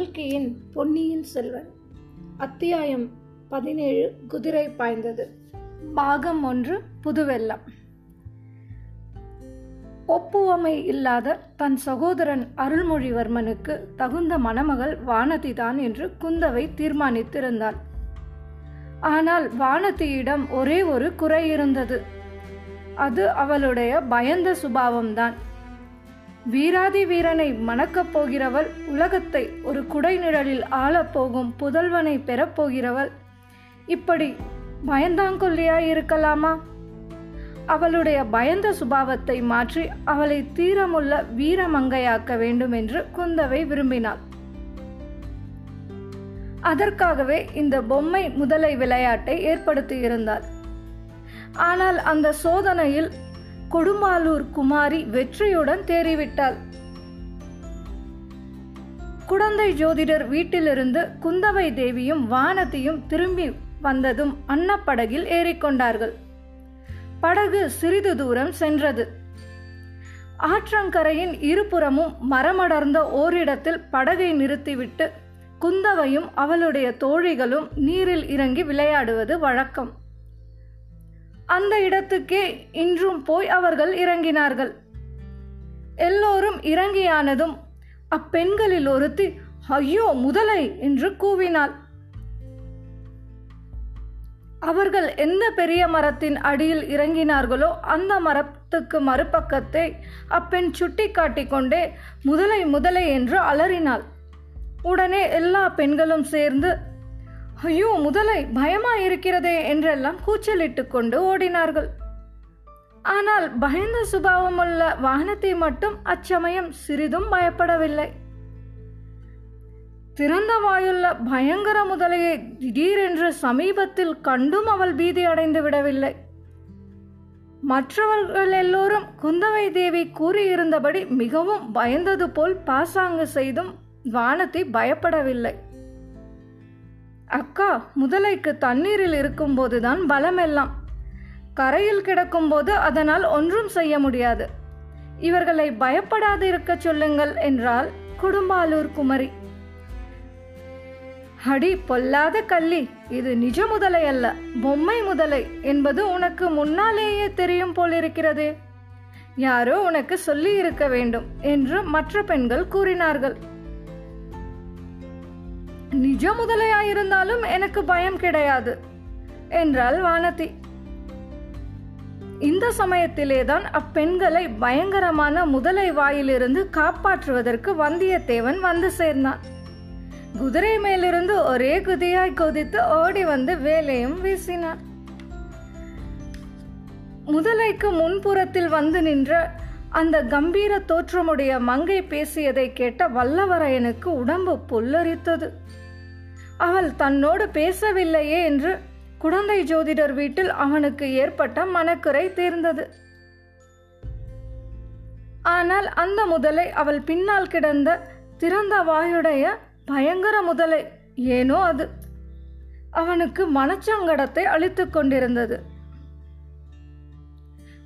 கல்கியின் பொன்னியின் செல்வன். அத்தியாயம் பதினேழு குதிரை பாய்ந்தது. பாகம் ஒன்று புதுவெல்லம் ஒப்புவமை இல்லாத தன் சகோதரன் அருள்மொழிவர்மனுக்கு தகுந்த மணமகள் வானதிதான் என்று குந்தவை தீர்மானித்திருந்தாள். ஆனால் வானதியிடம் ஒரே ஒரு குறை இருந்தது. அது அவளுடைய பயந்த சுபாவம்தான். வீராதி வீரனை மணக்கப் போகிறவள் உலகத்தை ஒரு குடை நிழலில் ஆளப்போகும் புதல்வனை பெறப்போகிறவள் இப்படி பயந்தாங்கொல்லியாய் இருக்கலாமா? அவளுடைய பயந்த சுபாவத்தை மாற்றி அவளை தீரமுள்ள வீரமங்கையாக்க வேண்டும் என்று குந்தவை விரும்பினாள். அதற்காகவே இந்த பொம்மை முதலை விளையாட்டை ஏற்படுத்தியிருந்தாள் ஆனால் அந்த சோதனையில் கொடுமாலூர் குமாரி வெற்றியுடன் தேறிவிட்டாள். குடந்தை ஜோதிடர் வீட்டிலிருந்து குந்தவை தேவியும் வானதியும் திரும்பி வந்ததும் அன்னப்படகில் ஏறிக்கொண்டார்கள். படகு சிறிது தூரம் சென்றது. ஆற்றங்கரையின் இருபுறமும் மரமடர்ந்த ஓரிடத்தில் படகை நிறுத்திவிட்டு குந்தவையும் அவளுடைய தோழிகளும் நீரில் இறங்கி விளையாடுவது வழக்கம். அந்த இடத்துக்கே இன்றும் போய் அவர்கள் இறங்கினார்கள். எல்லோரும் இறங்கியானதும் அப்பெண்களில் ஒருத்தி ஐயோ முதலை! என்று கூவினாள். அவர்கள் எந்த பெரிய மரத்தின் அடியில் இறங்கினார்களோ அந்த மரத்துக்கு மறுபக்கத்தை அப்பெண் சுட்டி காட்டிக்கொண்டே முதலை முதலை! என்று அலறினாள். உடனே எல்லா பெண்களும் சேர்ந்து ஐயோ முதலை பயமா இருக்கிறதே என்றெல்லாம் கூச்சலிட்டு கொண்டு ஓடினார்கள். ஆனால் பயந்த சுபாவமுள்ள வாகனத்தை மட்டும் அச்சமயம் சிறிதும் பயப்படவில்லை. திறந்த வாயுள்ள பயங்கர முதலையை திடீரென்று சமீபத்தில் கண்டும் அவள் பீதி அடைந்து விடவில்லை. மற்றவர்கள் எல்லோரும் குந்தவை தேவி கூறியிருந்தபடி மிகவும் பயந்தது போல் பாசாங்கு செய்தும் வானத்தை பயப்படவில்லை. அக்கா முதலைக்கு தண்ணீரில் இருக்கும்போதுதான் பலமெல்லாம். கரையில் கிடக்கும்போது அதனால் ஒன்றும் செய்ய முடியாது. இவர்களை பயப்படாது இருக்க சொல்லுங்கள் என்றால் குடும்பாலூர் குமரி. அடி பொல்லாத கள்ளி இது நிஜ முதலை அல்ல பொம்மை முதலை என்பது உனக்கு முன்னாலேயே தெரியும் போலிருக்கிறதே. யாரோ உனக்கு சொல்லி இருக்க வேண்டும் என்று மற்ற பெண்கள் கூறினார்கள். நிஜ முதலையாயிருந்தாலும் எனக்கு பயம் கிடையாது என்றாள் வானதி. இந்த சமயத்திலேதான் அப்பெண்களை பயங்கரமான முதலை வாயிலிருந்து காப்பாற்றுவதற்கு வந்தியத்தேவன் வந்து சேர்ந்தான். குதிரை மேலிருந்து ஒரே குதியாய் கொதித்து ஓடி வந்து வேலையும் வீசினான். முதலைக்கு முன்புறத்தில் வந்து நின்ற அந்த கம்பீர தோற்றமுடைய மங்கை பேசியதை கேட்ட வல்லவரையனுக்கு உடம்பு புல்லரித்தது. அவள் தன்னோடு பேசவில்லையே என்று குழந்தை ஜோதிடர் வீட்டில் அவனுக்கு ஏற்பட்ட மனக்குறை தீர்ந்தது. ஆனால் அந்த முதலை அவள் பின்னால் கிடந்த திறந்த வாயுடைய பயங்கர முதலை ஏனோ அது. அவனுக்கு மனச்சங்கடத்தை அளித்து கொண்டிருந்தது.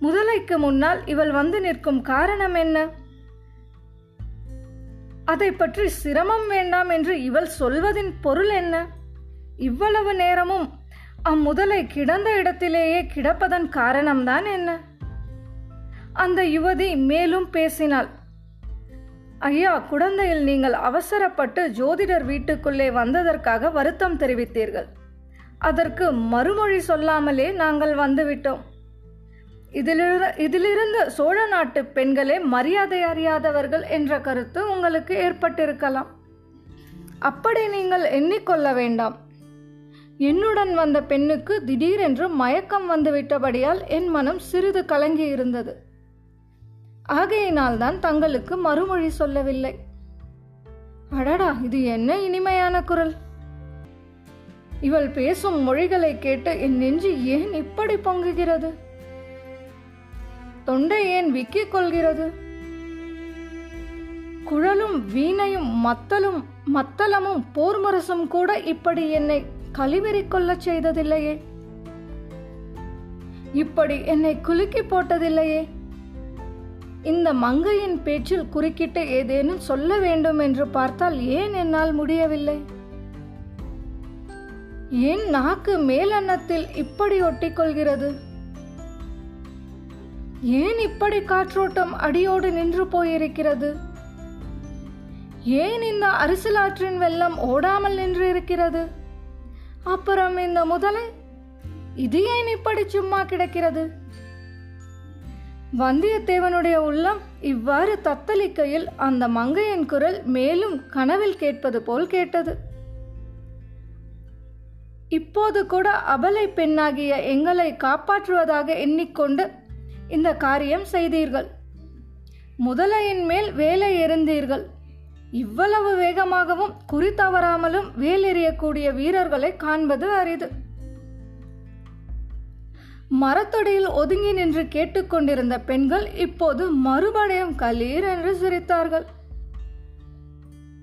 முதலைக்கு முன்னால் இவள் வந்து நிற்கும் காரணம் என்ன? அதை பற்றி சிரமம் வேண்டாம் என்று இவள் சொல்வதின் பொருள் என்ன? இவ்வளவு நேரமும் அம்முதலை கிடந்த இடத்திலேயே கிடப்பதன் காரணம்தான் என்ன? அந்த யுவதி மேலும் பேசினாள். ஐயா குழந்தையில் நீங்கள் அவசரப்பட்டு ஜோதிடர் வீட்டுக்குள்ளே வந்ததற்காக வருத்தம் தெரிவித்தீர்கள். அதற்கு மறுமொழி சொல்லாமலே நாங்கள் வந்துவிட்டோம். இதிலிரு இதிலிருந்து சோழ நாட்டு பெண்களே மரியாதை அறியாதவர்கள் என்ற கருத்து உங்களுக்கு ஏற்பட்டிருக்கலாம். அப்படி நீங்கள் எண்ணிக்கொள்ள வேண்டாம். என்னுடன் வந்த பெண்ணுக்கு திடீரென்று மயக்கம் வந்துவிட்டபடியால் என் மனம் சிறிது கலங்கி இருந்தது. ஆகையினால்தான் தங்களுக்கு மறுமொழி சொல்லவில்லை. அடடா இது என்ன இனிமையான குரல்? இவள் பேசும் மொழிகளை கேட்டு என் நெஞ்சு ஏன் இப்படி பொங்குகிறது? தொண்டை ஏன் விக்கிக் கொள்கிறது? குழலும் வீணையும் மத்தலும் மத்தளமும் போர்முரசும் கூட இப்படி என்னை கழிவெறி கொள்ளச் செய்ததில்லையே? இப்படி என்னை குலுக்கி போட்டதில்லையே? இந்த மங்கையின் பேச்சில் குறுக்கிட்டு ஏதேனும் சொல்ல வேண்டும் என்று பார்த்தால் ஏன் என்னால் முடியவில்லை? ஏன் நாக்கு மேலன்னத்தில் இப்படி ஒட்டிக்கொள்கிறது ஏன் இப்படி காற்றோட்டம் அடியோடு நின்று போயிருக்கிறது? ஏன் இந்த அரிசலாற்றின் வெள்ளம் ஓடாமல் நின்று இருக்கிறது? அப்புறம் இந்த முதலை இது ஏன் இப்படி சும்மா கிடக்கிறது? வந்தியத்தேவனுடைய உள்ளம் இவ்வாறு தத்தளிக்கையில் அந்த மங்கையின் குரல் மேலும் கனவில் கேட்பது போல் கேட்டது. இப்போது கூட அபலை பெண்ணாகிய எங்களை காப்பாற்றுவதாக எண்ணிக்கொண்டு இந்த காரியம் செய்தீர்கள். முதலையின் மேல் வேலை எறிந்தீர்கள் இவ்வளவு வேகமாகவும் குறி தவறாமலும் வேல் எறியக்கூடிய வீரர்களை காண்பது அரிது. மரத்தடியில் ஒதுங்கி நின்று கேட்டுக்கொண்டிருந்த பெண்கள் இப்போது மறுபடியும் கலீர் என்று சிரித்தார்கள்.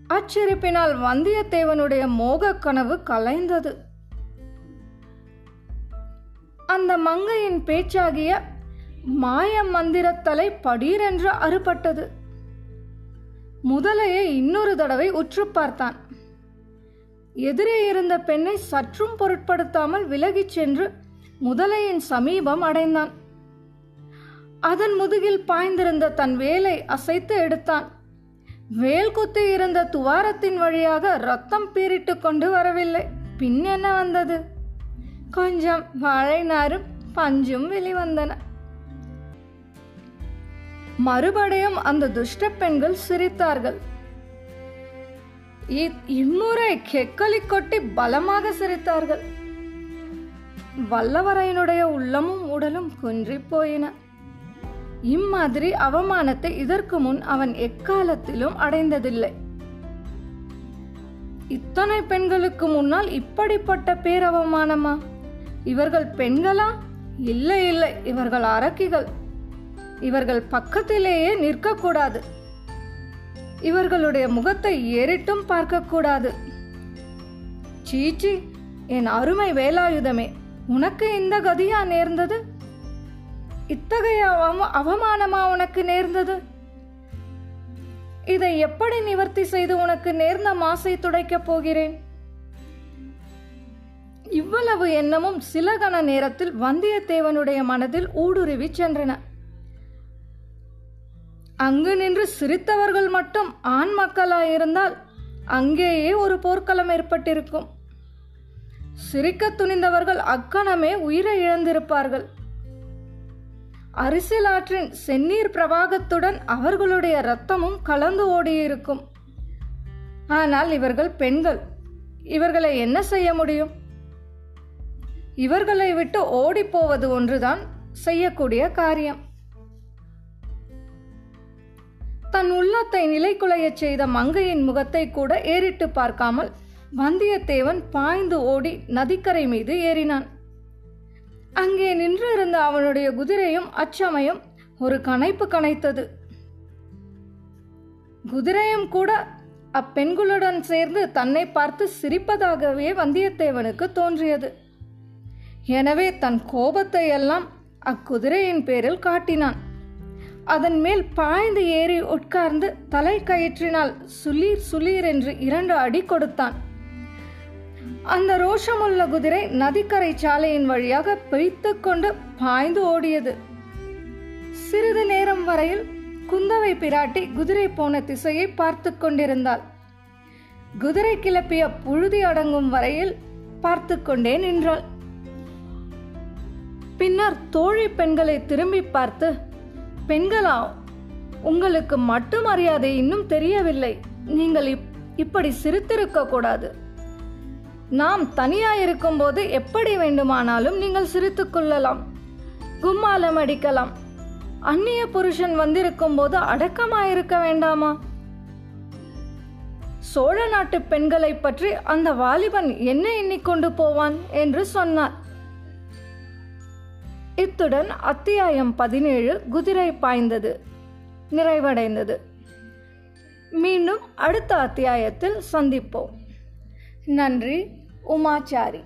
அச்சிரிப்பினால் வந்தியத்தேவனுடைய மோகக் கனவு கலைந்தது. அந்த மங்கையின் பேச்சாகிய மாய மந்திரத்தலை படீரென்று அறுபட்டது. முதலையை இன்னொரு தடவை உற்று பார்த்தான். எதிரே இருந்த பெண்ணை சற்றும் பொருட்படுத்தாமல் விலகிச் சென்று முதலையின் சமீபம் அடைந்தான். அதன் முதுகில் பாய்ந்திருந்த தன் வேலை அசைத்து எடுத்தான். வேல் குத்தி இருந்த துவாரத்தின் வழியாக ரத்தம் பீரிட்டு கொண்டு வரவில்லை. பின் என்ன வந்தது? கொஞ்சம் வாழை நாரும் பஞ்சும் வெளிவந்தன. மறுபடியும் அந்த துஷ்ட பெண்கள் சிரித்தார்கள். இ- இம்முறை கெக்கலி கொட்டி பலமாக சிரித்தார்கள். வல்லவரையனுடைய உள்ளமும் உடலும் குன்றி போயின இம்மாதிரி அவமானத்தை இதற்கு முன் அவன் எக்காலத்திலும் அடைந்ததில்லை. இத்தனை பெண்களுக்கு முன்னால் இப்படிப்பட்ட பேரவமானமா? இவர்கள் பெண்களா? இல்லை இல்லை இவர்கள் அரக்கிகள். இவர்கள் பக்கத்திலேயே நிற்கக்கூடாது. இவர்களுடைய முகத்தை ஏறிட்டும் பார்க்கக்கூடாது. சீச்சி என் அருமை வேலாயுதமே உனக்கு இந்த கதியா நேர்ந்தது? இத்தகைய அவமானமா உனக்கு நேர்ந்தது? இதை எப்படி நிவர்த்தி செய்து உனக்கு நேர்ந்த மாசை துடைக்கப் போகிறேன்? இவ்வளவு எண்ணமும் சில கண நேரத்தில் வந்தியத்தேவனுடைய மனதில் ஊடுருவிச் சென்றன. அங்கு நின்று சிரித்தவர்கள் மட்டும் ஆண் மக்களாயிருந்தால் அங்கேயே ஒரு போர்க்களம் ஏற்பட்டிருக்கும். சிரிக்க துணிந்தவர்கள் அக்கணமே உயிரை இழந்திருப்பார்கள். அரசியலாற்றின் செந்நீர் பிரவாகத்துடன் அவர்களுடைய ரத்தமும் கலந்து ஓடியிருக்கும். ஆனால் இவர்கள் பெண்கள். இவர்களை என்ன செய்ய முடியும்? இவர்களை விட்டு ஓடிப்போவது ஒன்றுதான் செய்யக்கூடிய காரியம். தன் உள்ளத்தை நிலைக்குலையச் செய்த மங்கையின் முகத்தை கூட ஏறிட்டு பார்க்காமல் வந்தியத்தேவன் பாய்ந்து ஓடி நதிக்கரை மீது ஏறினான். அங்கே நின்றிருந்த அவனுடைய குதிரையும் அச்சமயம் ஒரு கனைப்பு கனைத்தது குதிரையும் கூட அப்பெண்களுடன் சேர்ந்து தன்னை பார்த்து சிரிப்பதாகவே வந்தியத்தேவனுக்கு தோன்றியது. எனவே தன் கோபத்தை எல்லாம் அக்குதிரையின் பேரில் காட்டினான். அதன் மேல் பாய்ந்து ஏறி உட்கார்ந்து தலை கயிற்றினால் சுளீர் சுளீர் என்று இரண்டு அடி கொடுத்தான். அந்த ரோஷமுள்ள குதிரை நதிக்கரை சாலையின் வழியாக பிய்த்து கொண்டு பாய்ந்து ஓடியது. சிறிது நேரம் வரையில் குந்தவை பிராட்டி குதிரை போன திசையை பார்த்து கொண்டிருந்தாள். குதிரை கிளப்பிய புழுதி அடங்கும் வரையில் பார்த்து கொண்டே நின்றாள். பின்னர் தோழி பெண்களை திரும்பி பார்த்து பெண்களா? உங்களுக்கு மட்டு மரியாதை இன்னும் தெரியவில்லை. நீங்கள் இப்- இப்படி சிரித்திருக்க கூடாது. நாம் தனியாயிருக்கும் போது எப்படி வேண்டுமானாலும் நீங்கள் சிரித்துக்கொள்ளலாம் கும்மாலம் அடிக்கலாம். அந்நிய புருஷன் வந்திருக்கும் போது அடக்கமாயிருக்க வேண்டாமா? சோழ நாட்டு பெண்களை பற்றி அந்த வாலிபன் என்ன எண்ணிக்கொண்டு போவான்? என்று சொன்னார். இத்துடன் அத்தியாயம் பதினேழு குதிரை பாய்ந்தது. நிறைவடைந்தது. மீண்டும் அடுத்த அத்தியாயத்தில் சந்திப்போம். நன்றி உமாச்சாரி.